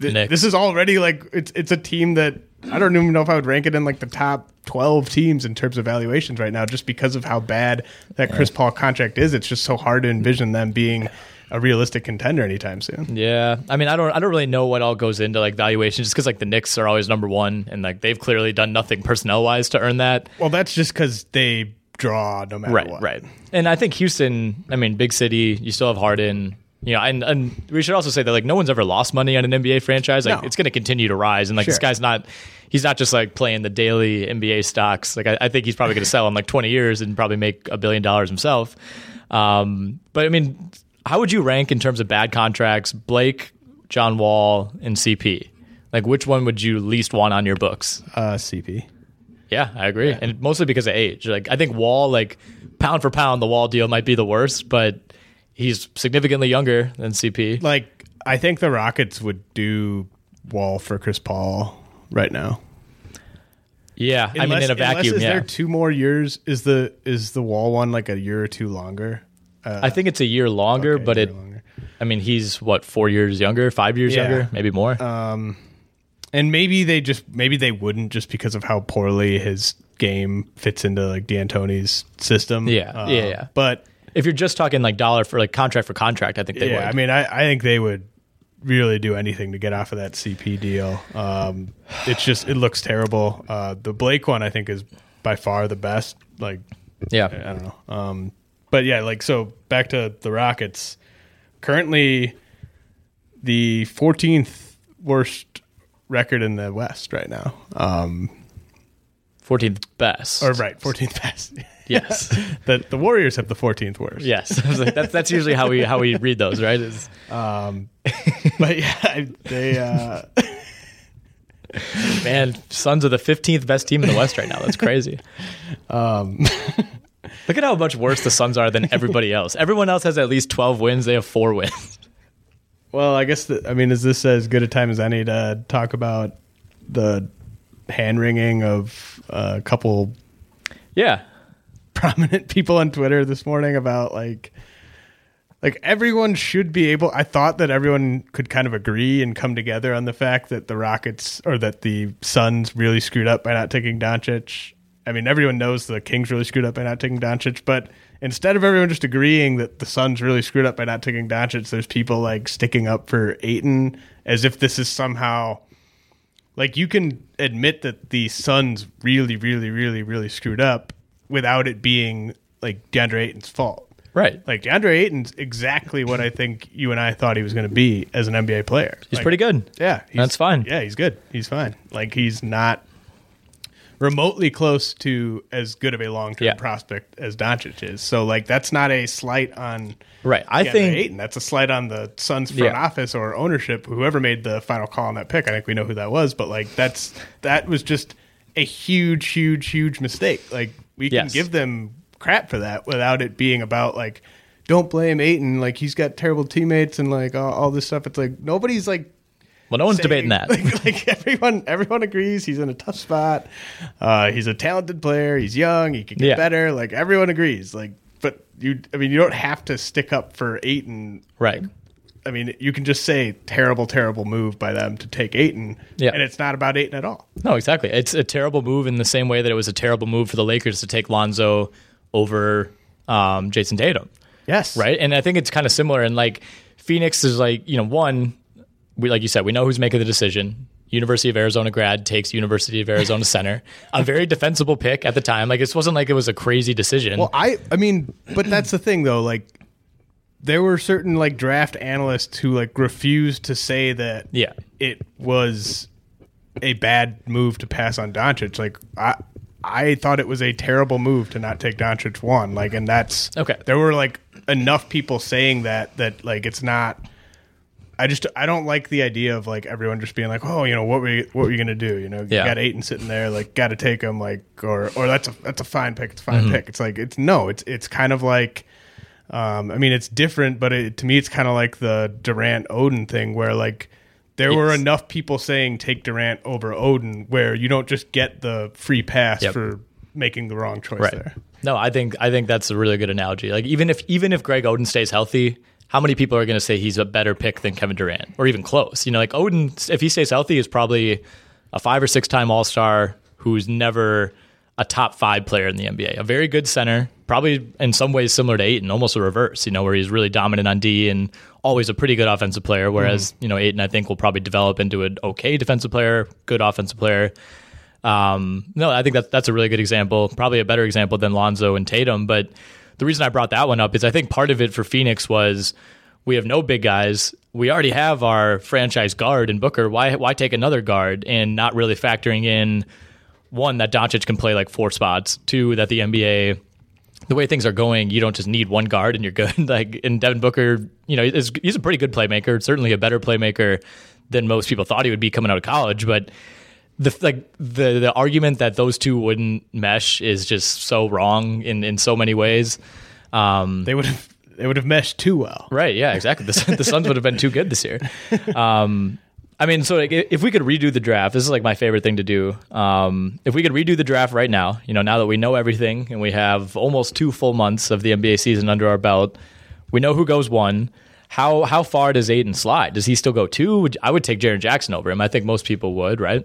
th- this is already like it's it's a team that I don't even know if I would rank it in like the top twelve teams in terms of valuations right now, just because of how bad that Chris Paul contract is. It's just so hard to envision them being a realistic contender anytime soon.
Yeah, I mean, I don't, I don't really know what all goes into like valuation, just because like the Knicks are always number one, and like they've clearly done nothing personnel wise to earn that.
Well, that's just because they draw no matter
Right,
what.
right. And I think Houston, I mean, big city, you still have Harden. You know, and, and we should also say that like no one's ever lost money on an NBA franchise. Like
No.
it's going to continue to rise, and like this guy's not, he's not just like playing the daily NBA stocks. Like I, I think he's probably going to sell in like twenty years and probably make a billion dollars himself. Um, but I mean, how would you rank in terms of bad contracts? Blake, John Wall, and CP. Like which one would you least want on your books?
Uh, CP.
Yeah, I agree, and mostly because of age. Like I think Wall, like pound for pound, the Wall deal might be the worst, but he's significantly younger than CP.
Like I think the Rockets would do Wall for Chris Paul right now.
Yeah, I mean in a vacuum.
unless is
Yeah,
there two more years? Is the is the Wall one like a year or two longer?
I think it's a year longer,
Okay,
but
year
it.
longer.
I mean, he's what four years younger, five years
Yeah.
younger, maybe more.
Um, And maybe they just maybe they wouldn't just because of how poorly his game fits into like D'Antoni's system.
Yeah,
Uh,
yeah, yeah.
But
if you're just talking like dollar for like contract for contract, I think they
yeah,
would.
I mean, I, I think they would really do anything to get off of that CP deal. Um, it's just it looks terrible. Uh, the Blake one I think is by far the best. Like
yeah,
I don't know. Um, but yeah, like so back to the Rockets. Currently, the 14th worst record in the West right now. Um,
fourteenth best.
or right, 14th best. (laughs)
Yes.
the the Warriors have the 14th worst.
Yes, I was like, that's that's usually how we how we read those, right? Is
but yeah, they. Uh,
man, Suns are the fifteenth best team in the West right now. That's crazy. (laughs)
um,
Look at how much worse the Suns are than everybody (laughs) else. Everyone else has at least twelve wins. They have four wins.
well, I guess the, I mean, is this as good a time as any to talk about the hand wringing of a couple
Yeah,
prominent people on Twitter this morning about like like everyone should be able I thought that everyone could kind of agree and come together on the fact that the Rockets or that the Suns really screwed up by not taking Doncic. I mean, everyone knows the Kings really screwed up by not taking Doncic, but instead of everyone just agreeing that the Suns really screwed up by not taking Doncic, there's people like sticking up for Ayton as if this is somehow like you can admit that the Suns really, really, really, really screwed up without it being like DeAndre Ayton's fault.
right.
Like DeAndre Ayton's exactly what I think you and I thought he was going to be as an NBA player.
He's
Like,
pretty good.
Yeah, he's-
That's fine.
Yeah, he's good. He's fine. Like he's not remotely close to as good of a long term
Yeah.
prospect as Doncic is. So like that's not a slight on
Right. I think
Ayton. That's a slight on the Suns front
Yeah.
office or ownership, whoever made the final call on that pick. I think we know who that was, but like that's that was just a huge, huge, huge mistake. Like we can
Yes.
give them crap for that without it being about like don't blame Ayton. Like he's got terrible teammates and like all, all this stuff. It's like nobody's like
well, no one's
saying-
debating that. (laughs)
Like, like everyone, everyone agrees he's in a tough spot. Uh, he's a talented player. He's young. He can get
Yeah.
better. Like everyone agrees. Like, but you, I mean, you don't have to stick up for Ayton
right.
I mean, you can just say terrible, terrible move by them to take Ayton,
Yeah.
and it's not about Ayton at all.
No, exactly. It's a terrible move in the same way that it was a terrible move for the Lakers to take Lonzo over um, Jayson Tatum.
Yes,
right? And I think it's kind of similar. And like Phoenix is like, you know, one, we like you said, we know who's making the decision. University of Arizona grad takes University of Arizona center. A very defensible pick at the time. Like it wasn't like it was a crazy decision.
Well, I I mean, but that's the thing though. Like, there were certain like draft analysts who like refused to say that
yeah,
it was a bad move to pass on Doncic. Like, I I thought it was a terrible move to not take Doncic one. Like, and that's
okay.
There were like enough people saying that that like it's not. I just I don't like the idea of like everyone just being like, oh, you know, what were you, what were you gonna do? You know, you
Yeah.
got Ayton sitting there, like, got to take him, like, or or that's a that's a fine pick, it's a fine
Mhm.
pick. It's like it's no, it's it's kind of like, um, I mean, it's different, but it, to me, it's kind of like the Durant Oden thing, where like there were enough people saying take Durant over Oden, where you don't just get the free pass
Yep.
for making the wrong choice
right.
there.
No, I think I think that's a really good analogy. Like even if even if Greg Oden stays healthy, how many people are going to say he's a better pick than Kevin Durant or even close? You know, like Oden, if he stays healthy, is probably a five or six time All Star who's never a top five player in the NBA. A very good center, probably in some ways similar to Ayton, almost a reverse. You know, where he's really dominant on D and always a pretty good offensive player. Whereas you know Ayton, I think will probably develop into an okay defensive player, good offensive player. Um, no, I think that's that's a really good example. Probably a better example than Lonzo and Tatum. But the reason I brought that one up is I think part of it for Phoenix was we have no big guys. We already have our franchise guard in Booker. Why why take another guard and not really factoring in one that Doncic can play like four spots, two that the NBA the way things are going, you don't just need one guard and you're good. (laughs) like and Devin Booker, you know, he's a pretty good playmaker, certainly a better playmaker than most people thought he would be coming out of college, but the like the the argument that those two wouldn't mesh is just so wrong in in so many ways. Um,
they would have they would have meshed too well,
right? Yeah, exactly. The, the Suns would have been too good this year. Um, I mean, so like, if we could redo the draft, this is like my favorite thing to do. Um, if we could redo the draft right now, you know, now that we know everything and we have almost two full months of the NBA season under our belt, we know who goes one. How how far does Ayton slide? Does he still go two? Would- I would take Jaren Jackson over him. I think most people would, right?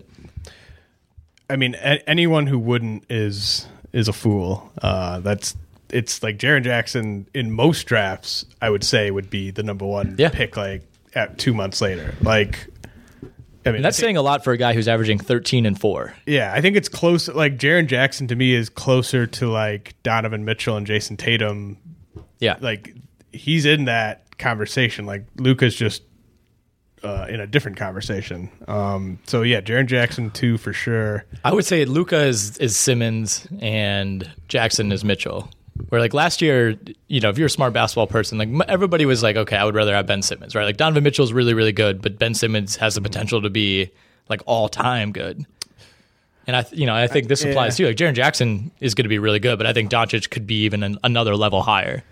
I mean, a- anyone who wouldn't is is a fool. Uh, that's it's like Jaren Jackson in most drafts. I would say would be the number one
Yeah.
pick. Like at two months later, like I mean,
And that's
think-
saying a lot for a guy who's averaging 13 and 4.
yeah, I think it's close. Like Jaren Jackson to me is closer to like Donovan Mitchell and Jayson Tatum.
Yeah.
like he's in that conversation. Like Luka's just uh, in a different conversation. Um, so yeah, Jaren Jackson two for sure.
I would say Luka is is Simmons and Jackson is Mitchell. Where like last year, you know, if you're a smart basketball person, like everybody was like, okay, I would rather have Ben Simmons, right? Like Donovan Mitchell's really really good, but Ben Simmons has the potential to be like all time good. And I, th- you know, I think this
Yeah.
applies too. Like Jaren Jackson is going to be really good, but I think Doncic could be even an, another level higher.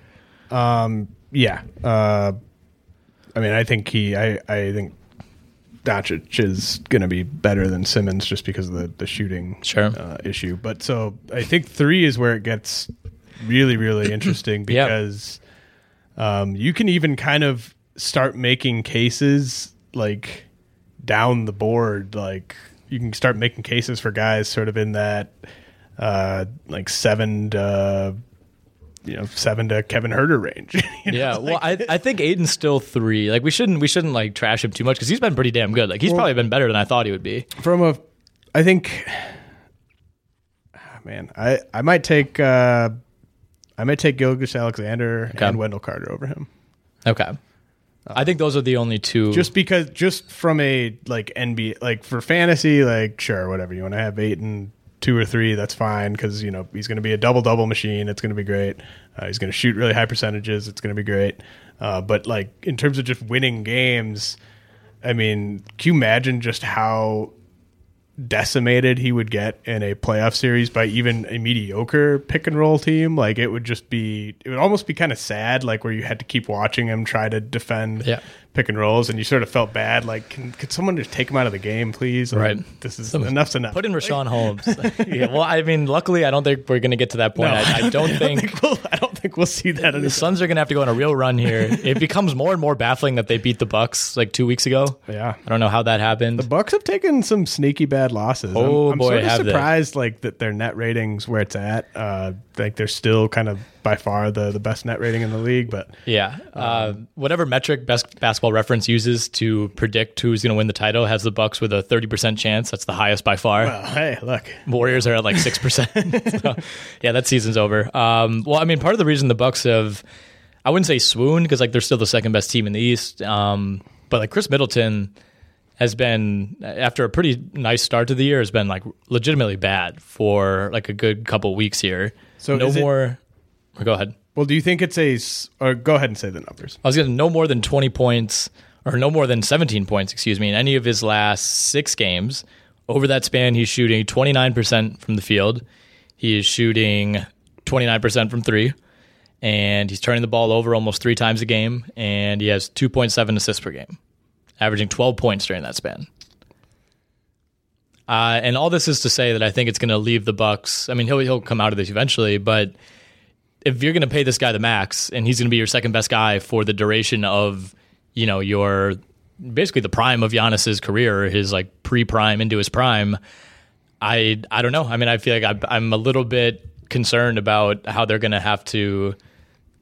Um, yeah. Uh, I mean, I think he. I. I think Doncic is going to be better than Simmons just because of the the shooting
Sure.
uh, issue. But so I think three is where it gets really really (clears throat) interesting
Yeah.
because um, you can even kind of start making cases like down the board. Like you can start making cases for guys sort of in that uh, like seven to you know seven to Kevin Huerter range. (laughs) you know?
Yeah, well, I, I think Ayton's still three. Like we shouldn't we shouldn't like trash him too much because he's been pretty damn good. Like he's
Well-
probably been better than I thought he would be.
from a I think (sighs) ah, man, I I might take uh I might take Gilgeous-Alexander
Okay.
and Wendell Carter over him.
Okay, I think those are the only two.
Just because just from a like NBA like for fantasy like sure whatever you want to have and two or three that's fine cuz you know he's going to be a double double machine it's going to be great. Uh, he's going to shoot really high percentages it's going to be great. Uh, but like in terms of just winning games I mean, can you imagine just how decimated he would get in a playoff series by even a mediocre pick and roll team? Like it would just be, it would almost be kind of sad, like where you had to keep watching him try to defend
Yeah.
Pick and rolls, and you sort of felt bad. Like, can, could someone just take him out of the game, please? Like,
Right.
This is enough's enough.
Put in Richaun Holmes. (laughs) yeah, well, I mean, luckily, I don't think we're going to get to that point.
No,
I, I (laughs) don't think. (laughs)
we'll- I don't think think we'll see that.
The Suns are going to have to go on a real run here. it becomes more and more baffling that they beat the Bucks like two weeks ago.
Yeah,
I don't know how that happened.
The Bucks have taken some sneaky bad losses.
Oh
I'm, I'm
boy,
sort of
have
surprised they. like that their net ratings where it's at. Uh, like they're still kind of by far the the best net rating in the league. But
yeah, um, uh, whatever metric best basketball reference uses to predict who's going to win the title has the Bucks with a thirty percent chance. That's the highest by far.
Well, hey, look,
Warriors are at like six percent. (laughs) so, yeah, that season's over. Um, well, I mean, part of the reason the Bucks have, I wouldn't say swooned because like they're still the second best team in the East. Um, but like Khris Middleton has been after a pretty nice start to the year has been like legitimately bad for like a good couple weeks here.
So
no
is it-
more. Go ahead.
well, do you think it's a? Or go ahead and say the numbers.
I was going to no more than 20 points or no more than 17 points, excuse me, in any of his last six games. Over that span, he's shooting 29% from the field. He is shooting 29% from three, and he's turning the ball over almost three times a game, and he has 2.7 assists per game, averaging 12 points during that span. Uh, and all this is to say that I think it's going to leave the Bucks. I mean, he'll he'll come out of this eventually, but if you're going to pay this guy the max and he's going to be your second best guy for the duration of, you know, your basically the prime of Giannis's career, his like pre-prime into his prime, I I don't know. I mean, I feel like I, I'm a little bit concerned about how they're going to have to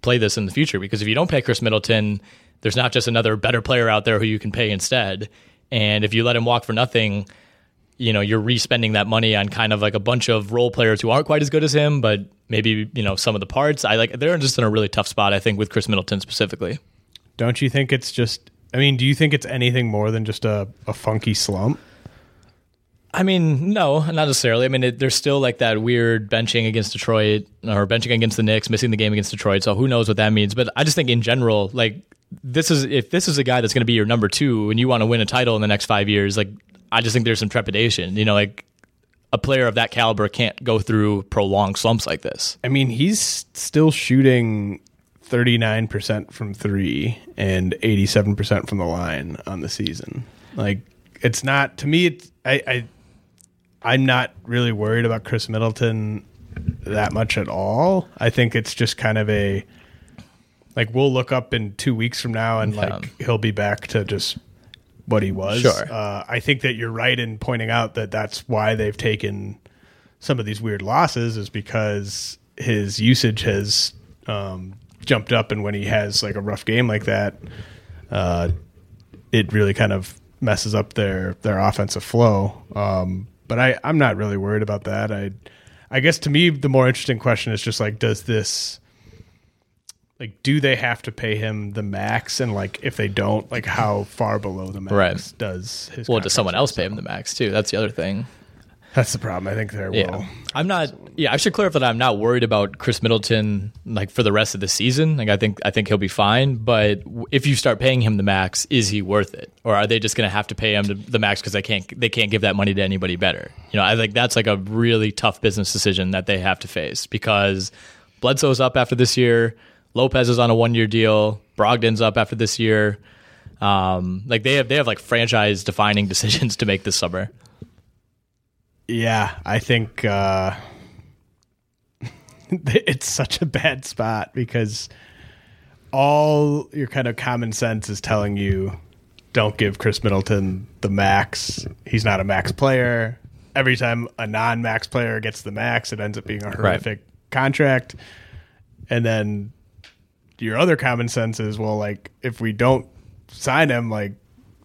play this in the future because if you don't pay Khris Middleton, there's not just another better player out there who you can pay instead. And if you let him walk for nothing, you know, you're re-spending that money on kind of like a bunch of role players who aren't quite as good as him, but maybe, you know, some of the parts. I like they're just in a really tough spot, I think, with Khris Middleton specifically.
Don't you think it's just? I mean, do you think it's anything more than just a, a funky slump?
I mean, no, not necessarily. I mean, it, there's still like that weird benching against Detroit or benching against the Knicks, missing the game against Detroit. So who knows what that means? But I just think in general, like this is if this is a guy that's going to be your number two and you want to win a title in the next five years, like I just think there's some trepidation. You know, like a player of that caliber can't go through prolonged slumps like this.
I mean, he's still shooting 39% from three and 87% from the line on the season. Like, it's not, to me, it's, I, I, I'm not really worried about Khris Middleton that much at all. I think it's just kind of a, like, we'll look up in two weeks from now and, like, he'll be back to just what he was.
Sure.
Uh, I think that you're right in pointing out that that's why they've taken some of these weird losses is because his usage has um, jumped up, and when he has like a rough game like that, uh, it really kind of messes up their their offensive flow. Um, but I I'm not really worried about that. I I guess to me the more interesting question is just like does this like do they have to pay him the max and like if they don't like how far below the max
Right.
does his
Well, does someone else pay him the max too? That's the other thing.
that's the problem i think there
Yeah,
will
I'm not. Yeah, I should clarify that I'm not worried about Khris Middleton like for the rest of the season. Like I think I think he'll be fine. But if you start paying him the max, is he worth it, or are they just going to have to pay him the, the max because they can't they can't give that money to anybody better? You know, I think that's like a really tough business decision that they have to face because Bledsoe's up after this year, Lopez is on a one year deal, Brogdon's up after this year. Um, like they have they have like franchise defining (laughs) decisions to make this summer.
Yeah, I think uh, (laughs) it's such a bad spot because all your kind of common sense is telling you don't give Khris Middleton the max. He's not a max player. Every time a non max player gets the max, it ends up being a horrific contract. And then your other common sense is well, like, if we don't sign him, like,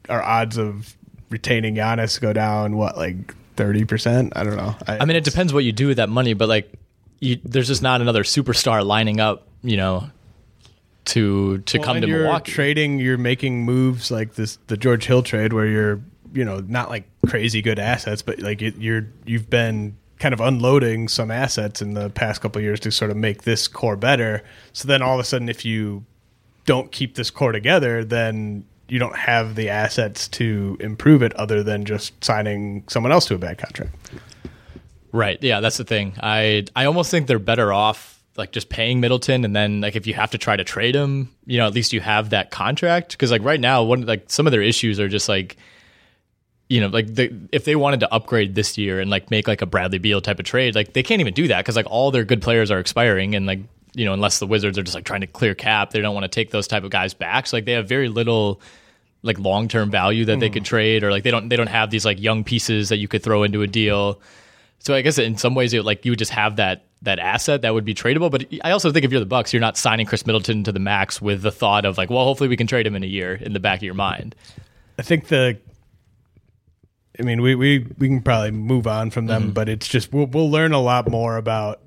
our odds of retaining Giannis go down, what, like 30%? I don't know.
I mean, it depends what you do with that money, but like, you, there's just not another superstar lining up, you know, to to
Well,
come to
you're
Milwaukee.
trading, you're making moves like this, the George Hill trade, where you're, you know, not like crazy good assets, but like it, you're, you've been kind of unloading some assets in the past couple years to sort of make this core better. So then all of a sudden, if you don't keep this core together, then you don't have the assets to improve it, other than just signing someone else to a bad contract.
Right. Yeah, that's the thing. I I almost think they're better off like just paying Middleton and then like if you have to try to trade him, you know, at least you have that contract cuz like right now one like some of their issues are just like you know, like the, if they wanted to upgrade this year and like make like a Bradley Beal type of trade, like they can't even do that cuz like all their good players are expiring and like you know, unless the Wizards are just like trying to clear cap, they don't want to take those type of guys back. So like they have very little like long term value that they could hmm. trade, or like they don't they don't have these like young pieces that you could throw into a deal. So I guess in some ways, it, like you would just have that that asset that would be tradable. But I also think if you're the Bucks, you're not signing Khris Middleton to the max with the thought of like, well, hopefully we can trade him in a year in the back of your mind.
I think the. I mean, we, we, we can probably move on from them, but it's just we'll we'll learn a lot more about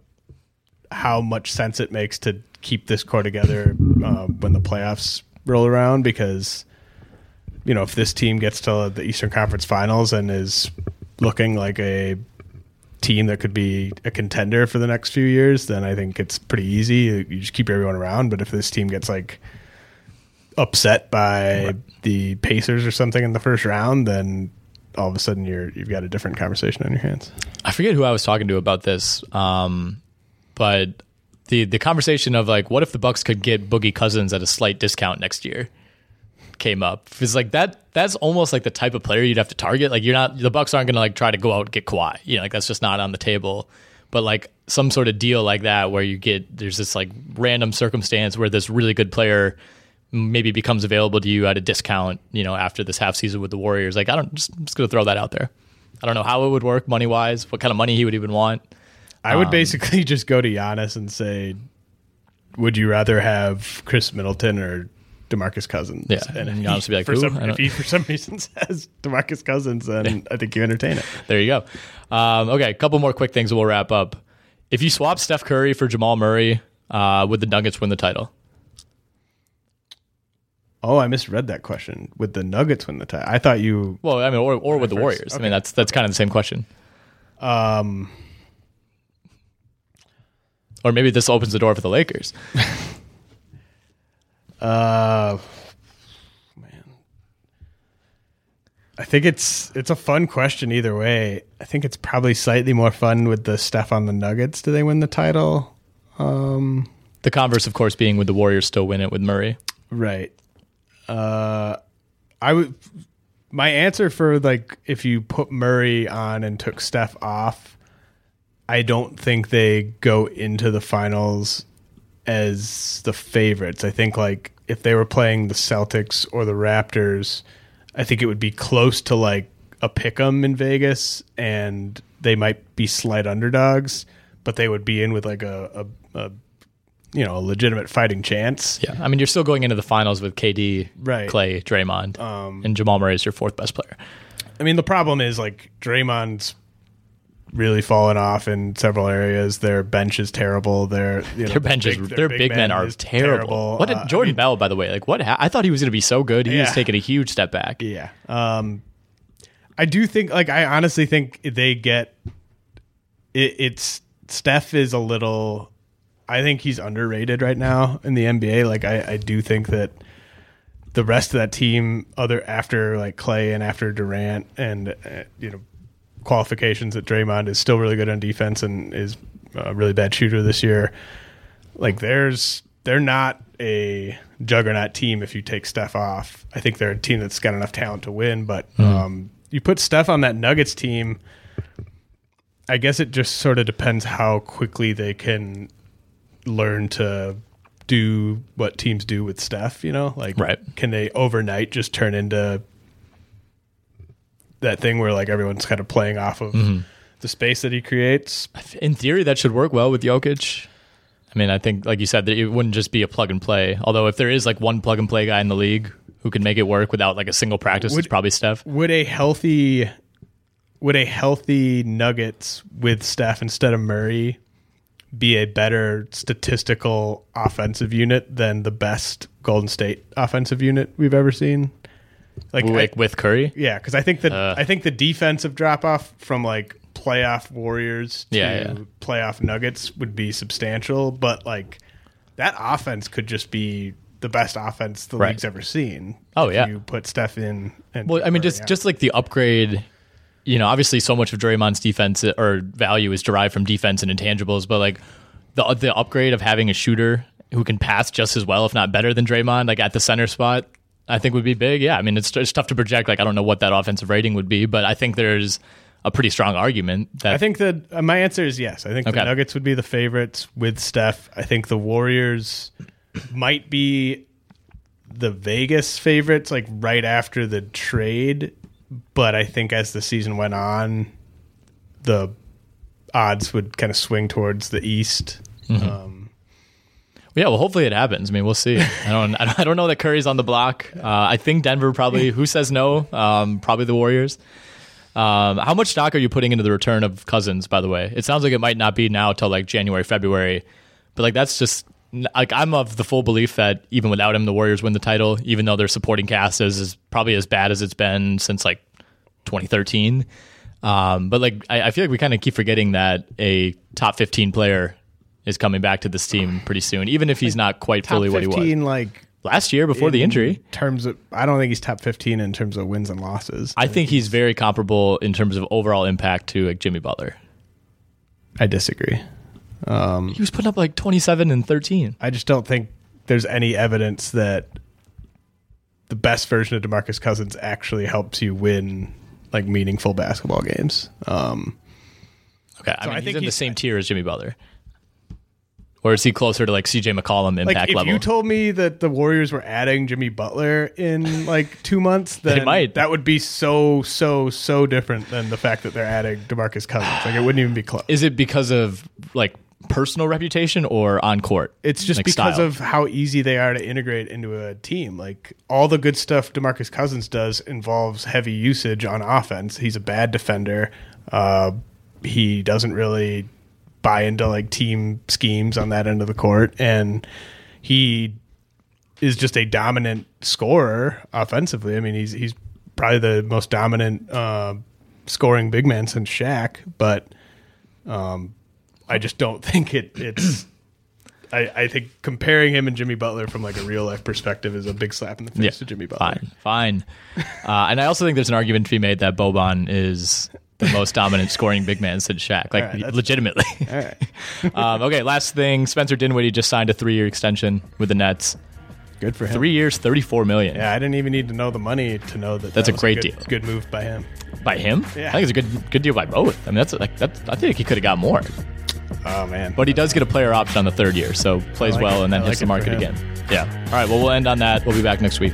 how much sense it makes to keep this core together uh, when the playoffs roll around. Because you know, if this team gets to the Eastern Conference Finals and is looking like a team that could be a contender for the next few years, then I think it's pretty easy. You just keep everyone around. But if this team gets like upset by the Pacers or something in the first round, then all of a sudden you're you've got a different conversation on your hands.
I forget who I was talking to about this, um, but the the conversation of like, what if the Bucks could get Boogie Cousins at a slight discount next year came up. It's like that. That's almost like the type of player you'd have to target. Like you're not the Bucks aren't going to like try to go out and get Kawhi. You know, like that's just not on the table. But like some sort of deal like that where you get there's this like random circumstance where this really good player maybe becomes available to you at a discount. You know, after this half season with the Warriors. Like I don't just I'm just going to throw that out there. I don't know how it would work money wise. What kind of money he would even want.
I would basically (laughs) just go to Giannis and say, "Would you rather have Khris Middleton or Demarcus Cousins?"
Yeah, and Giannis would be like,
for
"Who?"
some, if he for some (laughs) reason says Demarcus Cousins, then I think you entertain it.
There you go. Um, okay, a couple more quick things and we'll wrap up. If you swap Steph Curry for Jamal Murray, uh, would the Nuggets win the title?
Oh, I misread that question. Would the Nuggets win the title? I thought you.
Well, I mean, or, or with the
first.
Warriors. I mean, that's that's kind of the same question.
Um,
Or maybe this opens the door for the Lakers. (laughs)
uh, man, I think it's it's a fun question either way. I think it's probably slightly more fun with the stuff on the Nuggets. Do they win the title? Um,
The converse, of course, being would the Warriors still win it with Murray?
Right. Uh, I would. My answer for like if you put Murray on and took Steph off, I don't think they go into the finals as the favorites. I think like if they were playing the Celtics or the Raptors, I think it would be close to like a pick 'em in Vegas, and they might be slight underdogs, but they would be in with like a, a, a you know a legitimate fighting chance.
Yeah, I mean, you're still going into the finals with KD,
Right.
Clay, Draymond,
Um,
and Jamal Murray is your fourth best player.
I mean, the problem is like Draymond's really fallen off in several areas. Their bench is terrible. Their you know, (laughs)
Their benches,
big-
their big, men are
is
terrible. What did
Uh,
Jordan
I mean,
Bell, by the way? Like, what? Ha- I thought he was going to be so good. He was
Yeah.
taking a huge step back.
yeah. Um, I do think like I honestly think they get it, it's Steph is a little. I think he's underrated right now in the NBA. Like I, I do think that the rest of that team, other after like Clay and after Durant and uh, you know qualifications that Draymond is still really good on defense and is a really bad shooter this year. Like there's they're not a juggernaut team if you take Steph off. I think they're a team that's got enough talent to win, but um, you put Steph on that Nuggets team. I guess it just sort of depends how quickly they can learn to do what teams do with Steph, you know? Like
Right.
can they overnight just turn into that thing where like everyone's kind of playing off of mm-hmm. the space that he creates?
In theory, that should work well with Jokic. I mean, I think, like you said, that it wouldn't just be a plug and play. Although, if there is like one plug and play guy in the league who can make it work without like a single practice,
Would-
it's probably Steph.
Would a healthy would a healthy Nuggets with Steph instead of Murray be a better statistical offensive unit than the best Golden State offensive unit we've ever seen? Like,
Like
I-
with Curry,
yeah, because I think that
Uh.
I think the defensive drop off from like playoff Warriors to
Yeah, yeah.
playoff Nuggets would be substantial, but like that offense could just be the best offense the
Right.
league's ever seen.
Oh,
if
yeah.
you put Steph in. And
Well, I mean, just
out.
just like the upgrade. You know, obviously, so much of Draymond's defense or value is derived from defense and intangibles, but like the the upgrade of having a shooter who can pass just as well, if not better, than Draymond, like at the center spot, I think would be big. Yeah, I mean, it's it's tough to project. Like, I don't know what that offensive rating would be, but I think there's a pretty strong argument. That
I think that uh, my answer is yes. I think
Okay.
the Nuggets would be the favorites with Steph. I think the Warriors might be the Vegas favorites, like right after the trade. But I think as the season went on, the odds would kind of swing towards the East. Um,
Yeah, well, hopefully it happens. I mean, we'll see. (laughs) I don't, I don't, I don't know that Curry's on the block. Uh, I think Denver probably. Who says no? Um, probably the Warriors. Um, how much stock are you putting into the return of Cousins? By the way, it sounds like it might not be now till like January, February, but like that's just like I'm of the full belief that even without him, the Warriors win the title. Even though their supporting cast is, is probably as bad as it's been since like 2013. Um, but like I, I feel like we kind of keep forgetting that a top 15 player is coming back to this team (sighs) pretty soon, even if he's not quite fully what he was
like
last year before the
in
injury.
Terms of, I don't think he's top fifteen in terms of wins and losses.
I think he's very comparable in terms of overall impact to like Jimmy Butler.
I disagree.
He was putting up like 27 and 13.
I just don't think there's any evidence that the best version of DeMarcus Cousins actually helps you win like meaningful basketball games. Um,
Okay, I
So
mean
I
he's
think
in the
he's-
same tier as Jimmy Butler. Or is he closer to like CJ McCollum
like
impact
if
level?
If you told me that the Warriors were adding Jimmy Butler in like two months, (laughs) then
might.
that would be so so so different than the fact that they're adding DeMarcus Cousins. Like it wouldn't even be close.
is it because of like personal reputation or on court?
It's just
like,
because
style?
of how easy they are to integrate into a team. Like all the good stuff DeMarcus Cousins does involves heavy usage on offense. He's a bad defender. Uh, he doesn't really buy into like team schemes on that end of the court, and he is just a dominant scorer offensively. I mean, he's he's probably the most dominant uh, scoring big man since Shaq, but um, I just don't (laughs) think it it's. I, I think comparing him and Jimmy Butler from like a real life perspective is a big slap in the face to Jimmy Butler.
Fine, fine. uh, and I also think there's an argument to be made that Boban is the most dominant scoring big man since Shaq, like
right,
legitimately.
All right, (laughs)
um, okay, last thing: Spencer Dinwiddie just signed a three-year extension with the Nets.
Good for him.
Three years, thirty-four million.
Yeah, I didn't even need to know the money to know that
That's
that
a great
good,
deal.
Good move by him.
by him.
Yeah.
I think it's a good good deal by both. I mean, that's like that's. I think he could have got more,
Oh man,
but he does get a player option on the third year, so plays
like
well
it.
and then
I
hits the market again. Yeah. All right. Well, we'll end on that. We'll be back next week.